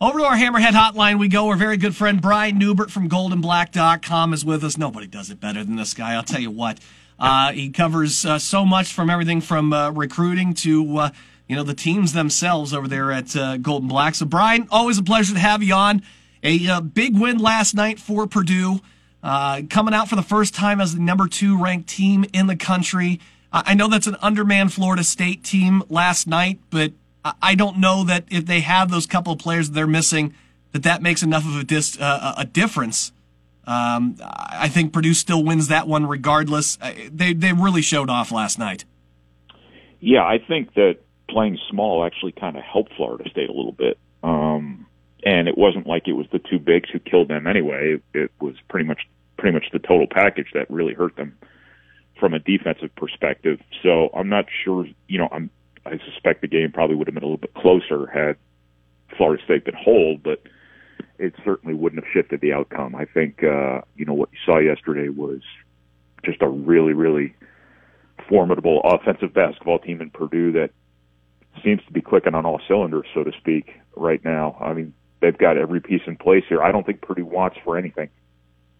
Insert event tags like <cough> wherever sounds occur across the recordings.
Over to our Hammerhead hotline we go. Our very good friend Brian Neubert from goldenblack.com is with us. Nobody does it better than this guy, I'll tell you what. Uh, he covers uh, so much from everything from uh, recruiting to uh, you know the teams themselves over there at uh, Golden Black. So, Brian, always a pleasure to have you on. A uh, big win last night for Purdue, coming out for the first time as the number two ranked team in the country. I know that's an undermanned Florida State team last night, but I don't know that if they have those couple of players they're missing, that that makes enough of a, dis, uh, a difference. Um, I think Purdue still wins that one regardless. Uh, they they really showed off last night. Yeah, I think that playing small actually kind of helped Florida State a little bit. Um, and it wasn't like it was the two bigs who killed them anyway. It was pretty much pretty much the total package that really hurt them from a defensive perspective. So I'm not sure. You know, I'm I suspect the game probably would have been a little bit closer had Florida State been whole, but it certainly wouldn't have shifted the outcome. I think uh, you know what you saw yesterday was just a really, really formidable offensive basketball team in Purdue that seems to be clicking on all cylinders, so to speak, right now. I mean, they've got every piece in place here. I don't think Purdue wants for anything,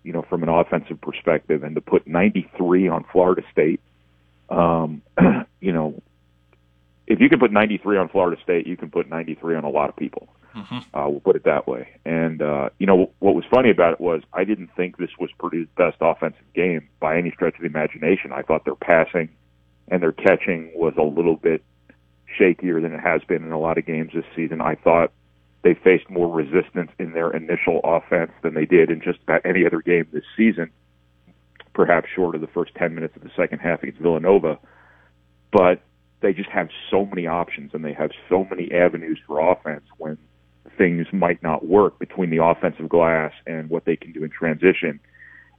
you know, from an offensive perspective, and to put 93 on Florida State, um, <clears throat> you know, if you can put 93 on Florida State, you can put 93 on a lot of people. Mm-hmm. Uh, we'll put it that way. And uh, you know what was funny about it was I didn't think this was Purdue's best offensive game by any stretch of the imagination. I thought their passing and their catching was a little bit shakier than it has been in a lot of games this season. I thought they faced more resistance in their initial offense than they did in just about any other game this season, perhaps short of the first 10 minutes of the second half against Villanova. But they just have so many options and they have so many avenues for offense when things might not work between the offensive glass and what they can do in transition.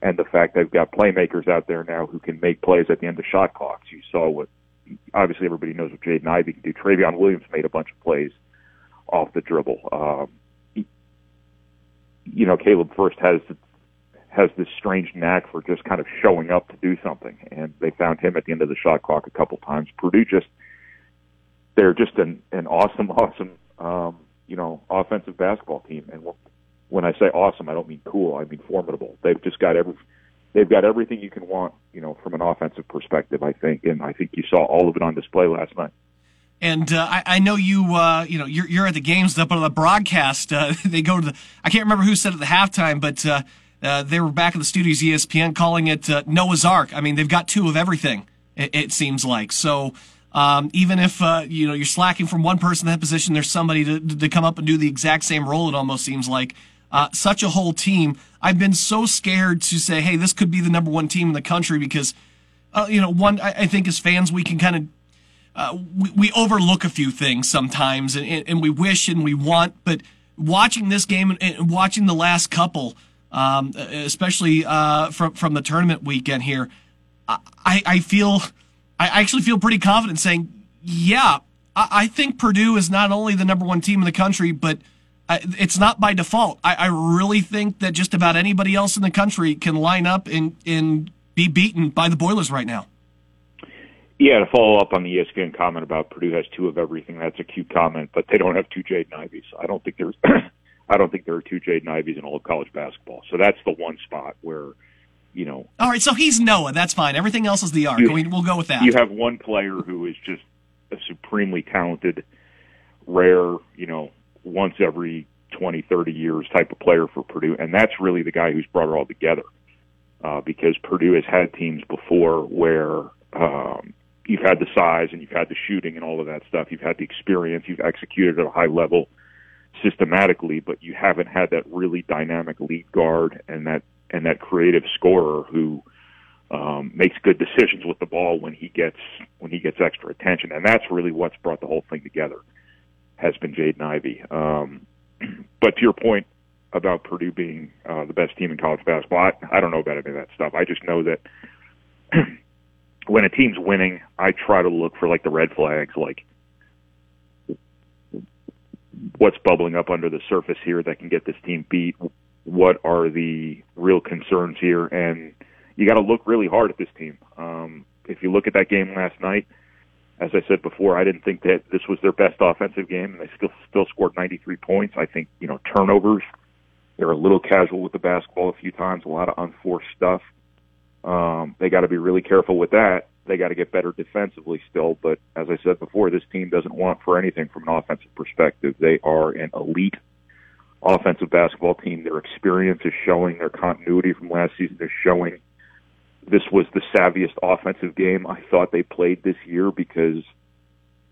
And the fact they've got playmakers out there now who can make plays at the end of shot clocks. You saw what, obviously everybody knows what Jaden Ivey can do. Trevion Williams made a bunch of plays off the dribble. Um, you know, Caleb Furst has has this strange knack for just kind of showing up to do something. And they found him at the end of the shot clock a couple times. Purdue just they're just an an awesome, <laughs> awesome um, you know offensive basketball team. And when I say awesome, I don't mean cool. I mean formidable. They've just got every they've got everything you can want, you know, from an offensive perspective. I think, and I think you saw all of it on display last night. And uh, I, I, know you, uh, you know, you're, you're at the games, but on the broadcast. Uh, <laughs> they go to the. I can't remember who said it at the halftime, but uh, they were back in the studios, ESPN, calling it uh, Noah's Ark. I mean, they've got two of everything. It, it seems like so. Um, even if uh, you know you're slacking from one person in that position, there's somebody to, to come up and do the exact same role. It almost seems like uh, such a whole team. I've been so scared to say, "Hey, this could be the number one team in the country," because uh, you know, one I, I, think as fans we can kind of uh, we, we, overlook a few things sometimes, and, and, we wish and we want, but watching this game and, and watching the last couple um, especially uh, from from the tournament weekend here. I, I feel I actually feel pretty confident saying, yeah, I, I think Purdue is not only the number one team in the country, but I, it's not by default. I, I really think that just about anybody else in the country can line up and and be beaten by the Boilers right now. Yeah, to follow up on the ESPN comment about Purdue has two of everything, that's a cute comment, but they don't have two Jaden Iveys. I don't think there's <clears throat> I don't think there are two Jaden Iveys in all of college basketball. So that's the one spot where, you know. All right, so he's Noah. That's fine. Everything else is the ark. You, we'll go with that. You have one player who is just a supremely talented, rare, you know, once every 20, 30 years type of player for Purdue. And that's really the guy who's brought it all together. Uh, because Purdue has had teams before where um, you've had the size and you've had the shooting and all of that stuff. You've had the experience. You've executed at a high level systematically, but you haven't had that really dynamic lead guard and that and that creative scorer who um, makes good decisions with the ball when he gets when he gets extra attention, and that's really what's brought the whole thing together. Has been Jaden Ivey. Um, <clears throat> but to your point about Purdue being uh, the best team in college basketball, I, I don't know about any of that stuff. I just know that <clears throat> when a team's winning, I try to look for like the red flags, like what's bubbling up under the surface here that can get this team beat? What are the real concerns here? And you got to look really hard at this team. Um, if you look at that game last night, as I said before, I didn't think that this was their best offensive game, and they still still scored 93 points. I think you know turnovers. They're a little casual with the basketball a few times, a lot of unforced stuff. Um, they got to be really careful with that. They got to get better defensively still. But as I said before, this team doesn't want for anything from an offensive perspective. They are an elite offensive basketball team. Their experience is showing. Their continuity from last season is showing. This was the savviest offensive game I thought they played this year because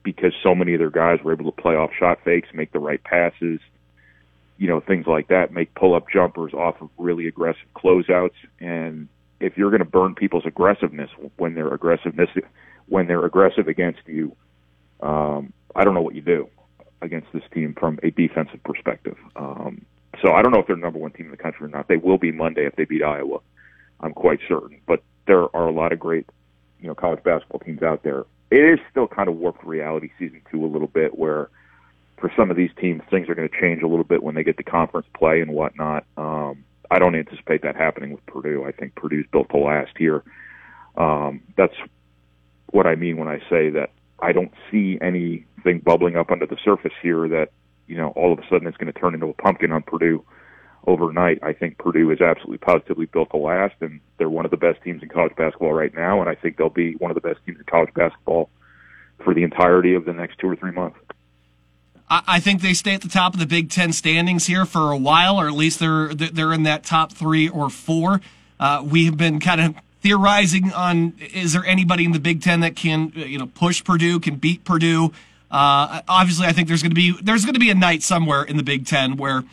because so many of their guys were able to play off shot fakes, make the right passes, you know, things like that, make pull up jumpers off of really aggressive closeouts. And if you're going to burn people's aggressiveness when they're aggressiveness when they're aggressive against you, um, I don't know what you do against this team from a defensive perspective. Um, so I don't know if they're the number one team in the country or not. They will be Monday if they beat Iowa. I'm quite certain. But there are a lot of great, you know, college basketball teams out there. It is still kind of warped reality season two a little bit, where for some of these teams things are going to change a little bit when they get to conference play and whatnot. Um, I don't anticipate that happening with Purdue. I think Purdue's built to last here. Um, that's what I mean when I say that I don't see anything bubbling up under the surface here that you know all of a sudden it's going to turn into a pumpkin on Purdue overnight. I think Purdue is absolutely positively built to last, and they're one of the best teams in college basketball right now, and I think they'll be one of the best teams in college basketball for the entirety of the next two or three months. I think they stay at the top of the Big Ten standings here for a while, or at least they're they're in that top three or four. Uh, we have been kind of theorizing on is there anybody in the Big Ten that can you know push Purdue, can beat Purdue. Uh, obviously, I think there's going to be there's going to be a night somewhere in the Big Ten where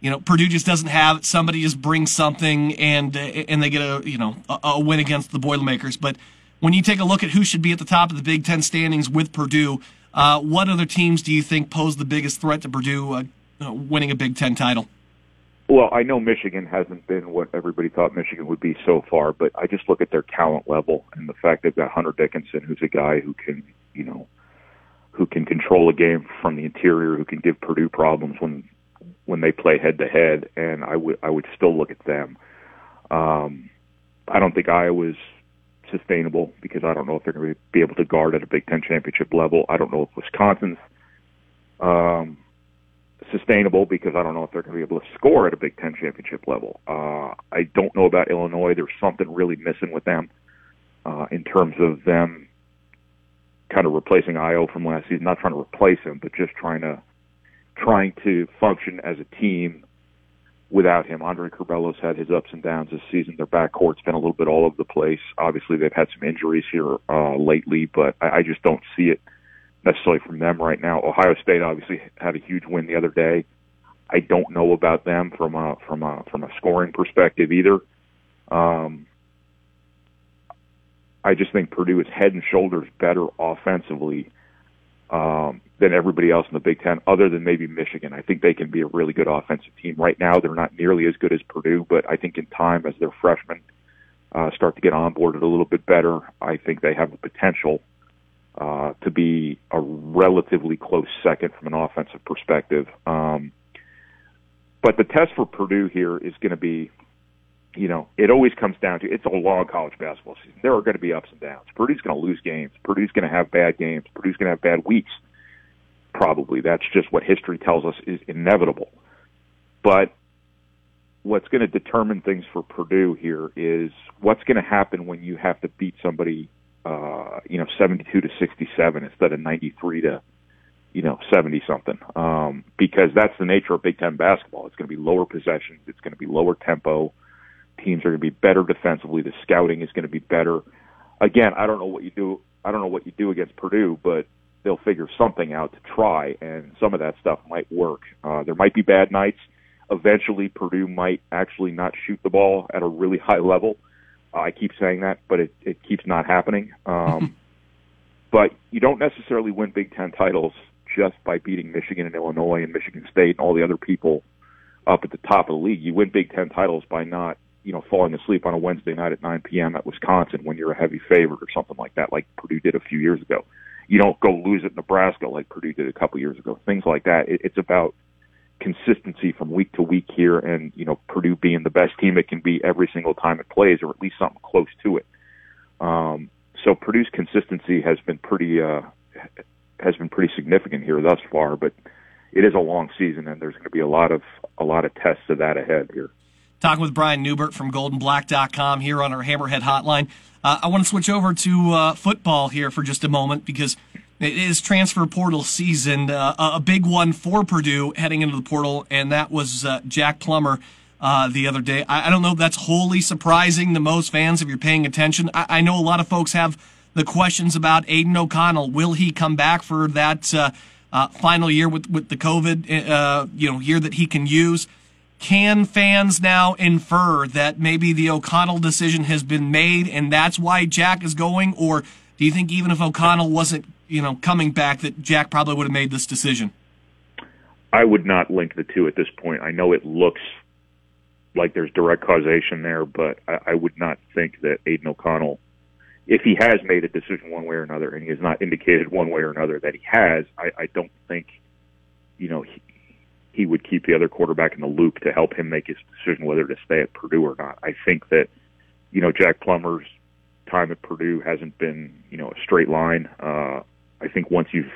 you know Purdue just doesn't have it. Somebody just brings something and and they get a you know a, a win against the Boilermakers. But when you take a look at who should be at the top of the Big Ten standings with Purdue, uh, what other teams do you think pose the biggest threat to Purdue uh, winning a Big Ten title? Well, I know Michigan hasn't been what everybody thought Michigan would be so far, but I just look at their talent level and the fact they've got Hunter Dickinson, who's a guy who can, you know, who can control a game from the interior, who can give Purdue problems when when they play head to head, and I would I would still look at them. Um, I don't think Iowa's sustainable because I don't know if they're going to be able to guard at a Big Ten championship level. I don't know if Wisconsin's um, sustainable because I don't know if they're going to be able to score at a Big Ten championship level. Uh, I don't know about Illinois. There's something really missing with them uh, in terms of them kind of replacing Ayo from last season. Not trying to replace him, but just trying to trying to function as a team without him. Andre Curbelo's had his ups and downs this season. Their backcourt's been a little bit all over the place. Obviously, they've had some injuries here uh, lately, but I, I just don't see it necessarily from them right now. Ohio State obviously had a huge win the other day. I don't know about them from a from a from a scoring perspective either. Um, I just think Purdue is head and shoulders better offensively um, than everybody else in the Big Ten, other than maybe Michigan. I think they can be a really good offensive team. Right now, they're not nearly as good as Purdue, but I think in time, as their freshmen uh, start to get onboarded a little bit better, I think they have the potential uh, to be a relatively close second from an offensive perspective. Um, but the test for Purdue here is going to be, you know, it always comes down to it's a long college basketball season. There are going to be ups and downs. Purdue's going to lose games. Purdue's going to have bad games. Purdue's going to have bad weeks. Probably that's just what history tells us is inevitable. But what's going to determine things for Purdue here is what's going to happen when you have to beat somebody uh, you know, 72 to 67 instead of 93 to, you know, 70 something. Um, because that's the nature of Big Ten basketball. It's going to be lower possessions. It's going to be lower tempo. Teams are going to be better defensively. The scouting is going to be better. Again, I don't know what you do. I don't know what you do against Purdue, but they'll figure something out to try, and some of that stuff might work. Uh, there might be bad nights. Eventually, Purdue might actually not shoot the ball at a really <laughs> high level I keep saying that, but it, it keeps not happening. Um, <laughs> but you don't necessarily win Big Ten titles just by beating Michigan and Illinois and Michigan State and all the other people up at the top of the league. You win Big Ten titles by not, you know, falling asleep on a Wednesday night at 9 p.m. at Wisconsin when you're a heavy favorite or something like that, like Purdue did a few years ago. You don't go lose at Nebraska like Purdue did a couple years ago. Things like that. It, it's about consistency from week to week here, and you know Purdue being the best team it can be every single time it plays, or at least something close to it. Um, so Purdue's consistency has been pretty uh, has been pretty significant here thus far. But it is a long season, and there's going to be a lot of a lot of tests of that ahead here. Talking with Brian Neubert from GoldenBlack.com here on our Hammerhead Hotline. Uh, I want to switch over to uh, football here for just a moment because it is transfer portal season, uh, a big one for Purdue heading into the portal, and that was uh, Jack Plummer. Uh, the other day. I, I, don't know if that's wholly surprising to most fans if you're paying attention. I, I, know a lot of folks have the questions about Aidan O'Connell. Will he come back for that uh, uh, final year with, with the COVID, uh, you know, year that he can use? Can fans now infer that maybe the O'Connell decision has been made and that's why Jack is going? Or do you think even if O'Connell wasn't, you know, coming back, that Jack probably would have made this decision? I would not link the two at this point. I know it looks like there's direct causation there, but I, I would not think that Aidan O'Connell, if he has made a decision one way or another, and he has not indicated one way or another that he has, I, I don't think, you know, he would keep the other quarterback in the loop to help him make his decision whether to stay at Purdue or not. I think that, you know, Jack Plummer's time at Purdue hasn't been, you know, a straight line. Uh, I think once you've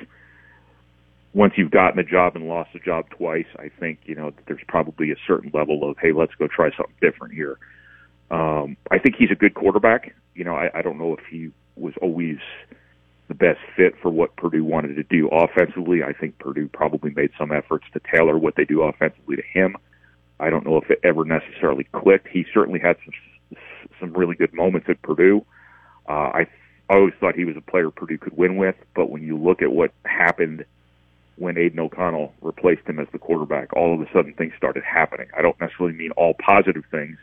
once you've gotten a job and lost a job twice, I think you know there's probably a certain level of hey, let's go try something different here. Um, I think he's a good quarterback. You know, I, I don't know if he was always the best fit for what Purdue wanted to do offensively. I think Purdue probably made some efforts to tailor what they do offensively to him. I don't know if it ever necessarily clicked. He certainly had some some really good moments at Purdue. Uh, I always thought he was a player Purdue could win with, but when you look at what happened when Aidan O'Connell replaced him as the quarterback, all of a sudden things started happening. I don't necessarily mean all positive things,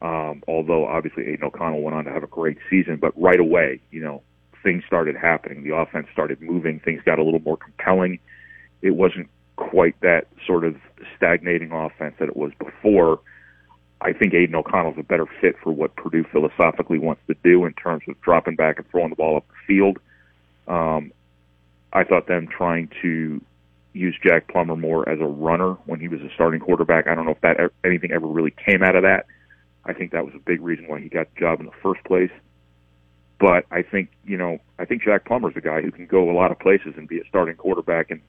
um, although obviously Aidan O'Connell went on to have a great season, but right away, you know, things started happening. The offense started moving. Things got a little more compelling. It wasn't quite that sort of stagnating offense that it was before. I think Aidan O'Connell's a better fit for what Purdue philosophically wants to do in terms of dropping back and throwing the ball up the field. Um, I thought them trying to use Jack Plummer more as a runner when he was a starting quarterback. I don't know if that anything ever really came out of that. I think that was a big reason why he got the job in the first place. But I think you know I think Jack Plummer's a guy who can go a lot of places and be a starting quarterback and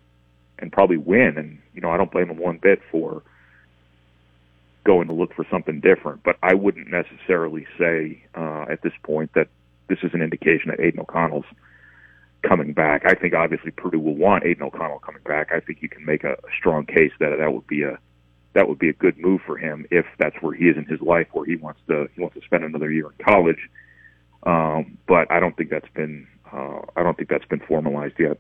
and probably win. And you know I don't blame him one bit for going to look for something different. But I wouldn't necessarily say uh, at this point that this is an indication that Aidan O'Connell's coming back. I think obviously Purdue will want Aidan O'Connell coming back. I think you can make a, a strong case that that would be a that would be a good move for him if that's where he is in his life, where he wants to he wants to spend another year in college. Um, but I don't think that's been uh, I don't think that's been formalized yet.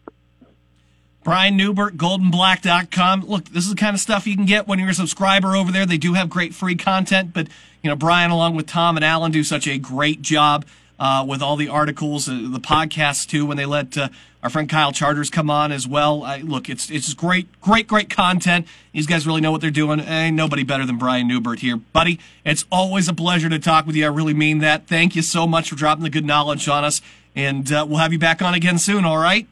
Brian Neubert, goldenblack.com. Look, this is the kind of stuff you can get when you're a subscriber over there. They do have great free content, but you know, Brian along with Tom and Alan do such a great job uh, with all the articles, uh, the podcasts too. When they let uh, our friend Kyle Charters come on as well. I, look, it's it's great, great, great content. These guys really know what they're doing. Ain't nobody better than Brian Neubert here, buddy. It's always a pleasure to talk with you. I really mean that. Thank you so much for dropping the good knowledge on us, and uh, we'll have you back on again soon. All right.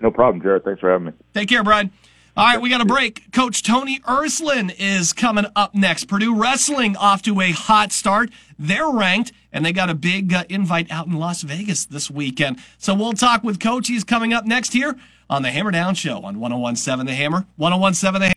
No problem, Jared. Thanks for having me. Take care, Brian. All right, we got a break. Coach Tony Ersland is coming up next. Purdue Wrestling off to a hot start. They're ranked, and they got a big uh, invite out in Las Vegas this weekend. So we'll talk with Coach. He's coming up next here on the Hammer Down Show on 1017 The Hammer. 1017 The Hammer.